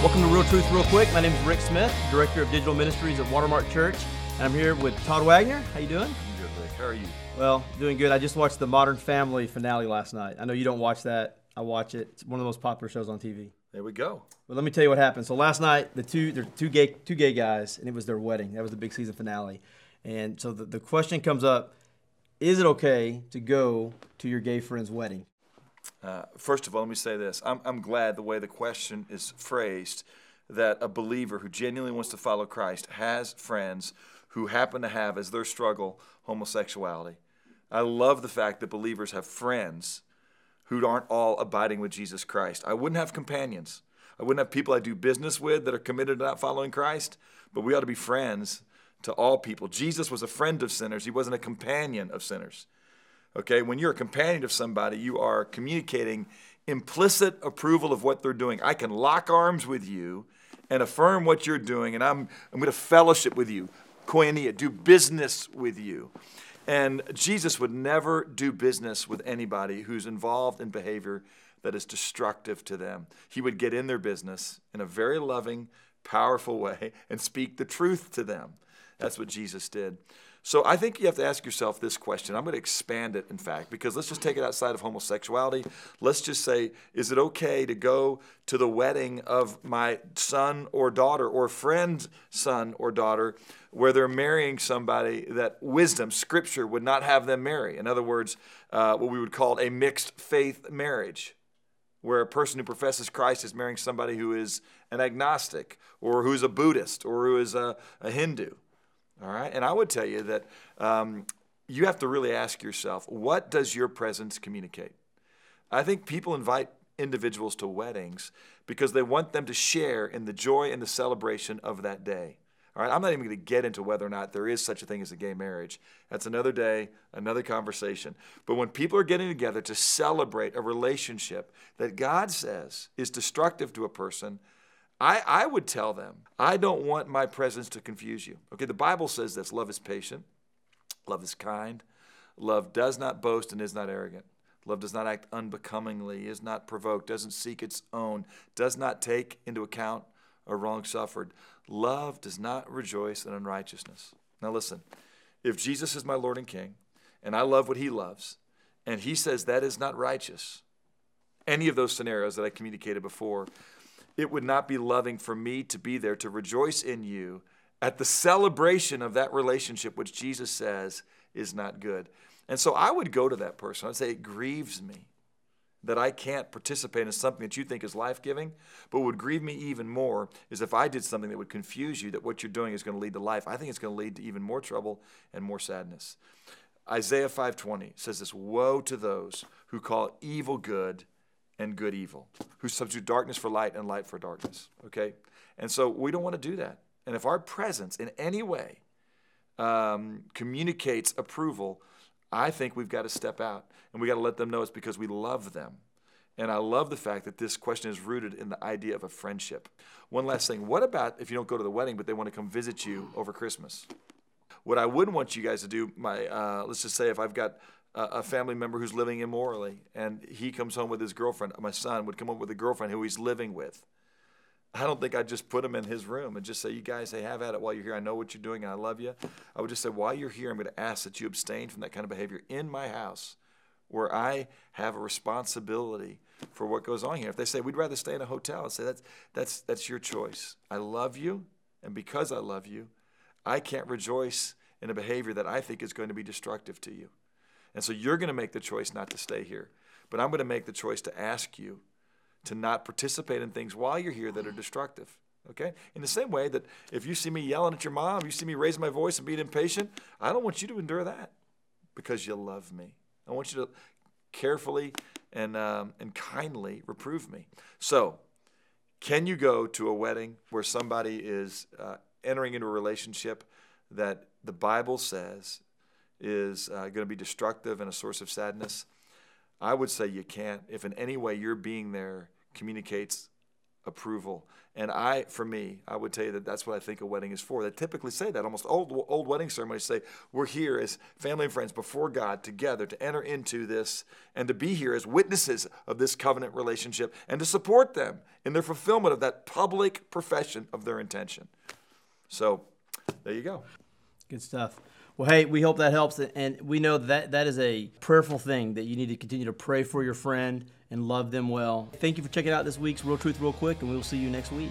Welcome to Real Truth Real Quick. My name is Rick Smith, Director of Digital Ministries at Watermark Church, and I'm here with Todd Wagner. How you doing? I'm good, Rick. How are you? Well, doing good. I just watched the Modern Family finale last night. I know you don't watch that. I watch it. It's one of the most popular shows on TV. There we go. But let me tell you what happened. So last night, the two they're two gay two gay guys, and it was their wedding. That was the big season finale. And so the, the question comes up: Is it okay to go to your gay friend's wedding? Uh, first of all, let me say this. I'm, I'm glad the way the question is phrased that a believer who genuinely wants to follow Christ has friends who happen to have as their struggle homosexuality. I love the fact that believers have friends who aren't all abiding with Jesus Christ. I wouldn't have companions. I wouldn't have people I do business with that are committed to not following Christ, but we ought to be friends to all people. Jesus was a friend of sinners, he wasn't a companion of sinners. Okay, when you're a companion of somebody, you are communicating implicit approval of what they're doing. I can lock arms with you and affirm what you're doing, and I'm, I'm going to fellowship with you, koinonia, do business with you. And Jesus would never do business with anybody who's involved in behavior that is destructive to them. He would get in their business in a very loving, powerful way and speak the truth to them. That's what Jesus did. So I think you have to ask yourself this question. I'm going to expand it, in fact, because let's just take it outside of homosexuality. Let's just say, is it okay to go to the wedding of my son or daughter or friend's son or daughter where they're marrying somebody that wisdom, scripture, would not have them marry? In other words, uh, what we would call a mixed faith marriage where a person who professes Christ is marrying somebody who is an agnostic or who's a Buddhist or who is a, a Hindu. All right. And I would tell you that um, you have to really ask yourself what does your presence communicate? I think people invite individuals to weddings because they want them to share in the joy and the celebration of that day. All right, I'm not even going to get into whether or not there is such a thing as a gay marriage. That's another day, another conversation. But when people are getting together to celebrate a relationship that God says is destructive to a person, I, I would tell them, I don't want my presence to confuse you. Okay, the Bible says this love is patient, love is kind, love does not boast and is not arrogant. Love does not act unbecomingly, is not provoked, doesn't seek its own, does not take into account a wrong suffered. Love does not rejoice in unrighteousness. Now, listen, if Jesus is my Lord and King, and I love what he loves, and he says that is not righteous, any of those scenarios that I communicated before, it would not be loving for me to be there to rejoice in you at the celebration of that relationship, which Jesus says is not good. And so I would go to that person. I'd say, It grieves me that I can't participate in something that you think is life giving. But what would grieve me even more is if I did something that would confuse you that what you're doing is going to lead to life. I think it's going to lead to even more trouble and more sadness. Isaiah 5:20 says this, "Woe to those who call evil good and good evil, who substitute darkness for light and light for darkness. Okay? And so we don't want to do that. And if our presence in any way um, communicates approval, I think we've got to step out and we got to let them know it's because we love them. And I love the fact that this question is rooted in the idea of a friendship. One last thing what about if you don't go to the wedding, but they want to come visit you over Christmas? What I wouldn't want you guys to do, my uh, let's just say if I've got a family member who's living immorally and he comes home with his girlfriend my son would come home with a girlfriend who he's living with. I don't think i'd just put him in his room and just say you guys hey have at it while you're here. I know what you're doing. And i love you. I would just say while you're here i'm going to ask that you abstain from that kind of behavior in my house where i have a responsibility for what goes on here. If they say we'd rather stay in a hotel i'd say that's that's that's your choice. I love you and because i love you i can't rejoice in a behavior that i think is going to be destructive to you and so you're going to make the choice not to stay here. But I'm going to make the choice to ask you to not participate in things while you're here that are destructive. Okay? In the same way that if you see me yelling at your mom, you see me raising my voice and being impatient, I don't want you to endure that because you love me. I want you to carefully and, um, and kindly reprove me. So, can you go to a wedding where somebody is uh, entering into a relationship that the Bible says is uh, going to be destructive and a source of sadness, I would say you can't. If in any way your being there communicates approval. And I, for me, I would tell you that that's what I think a wedding is for. They typically say that. Almost old old wedding ceremonies say we're here as family and friends before God together to enter into this and to be here as witnesses of this covenant relationship and to support them in their fulfillment of that public profession of their intention. So, there you go. Good stuff. Well, hey, we hope that helps, and we know that that is a prayerful thing that you need to continue to pray for your friend and love them well. Thank you for checking out this week's Real Truth Real Quick, and we will see you next week.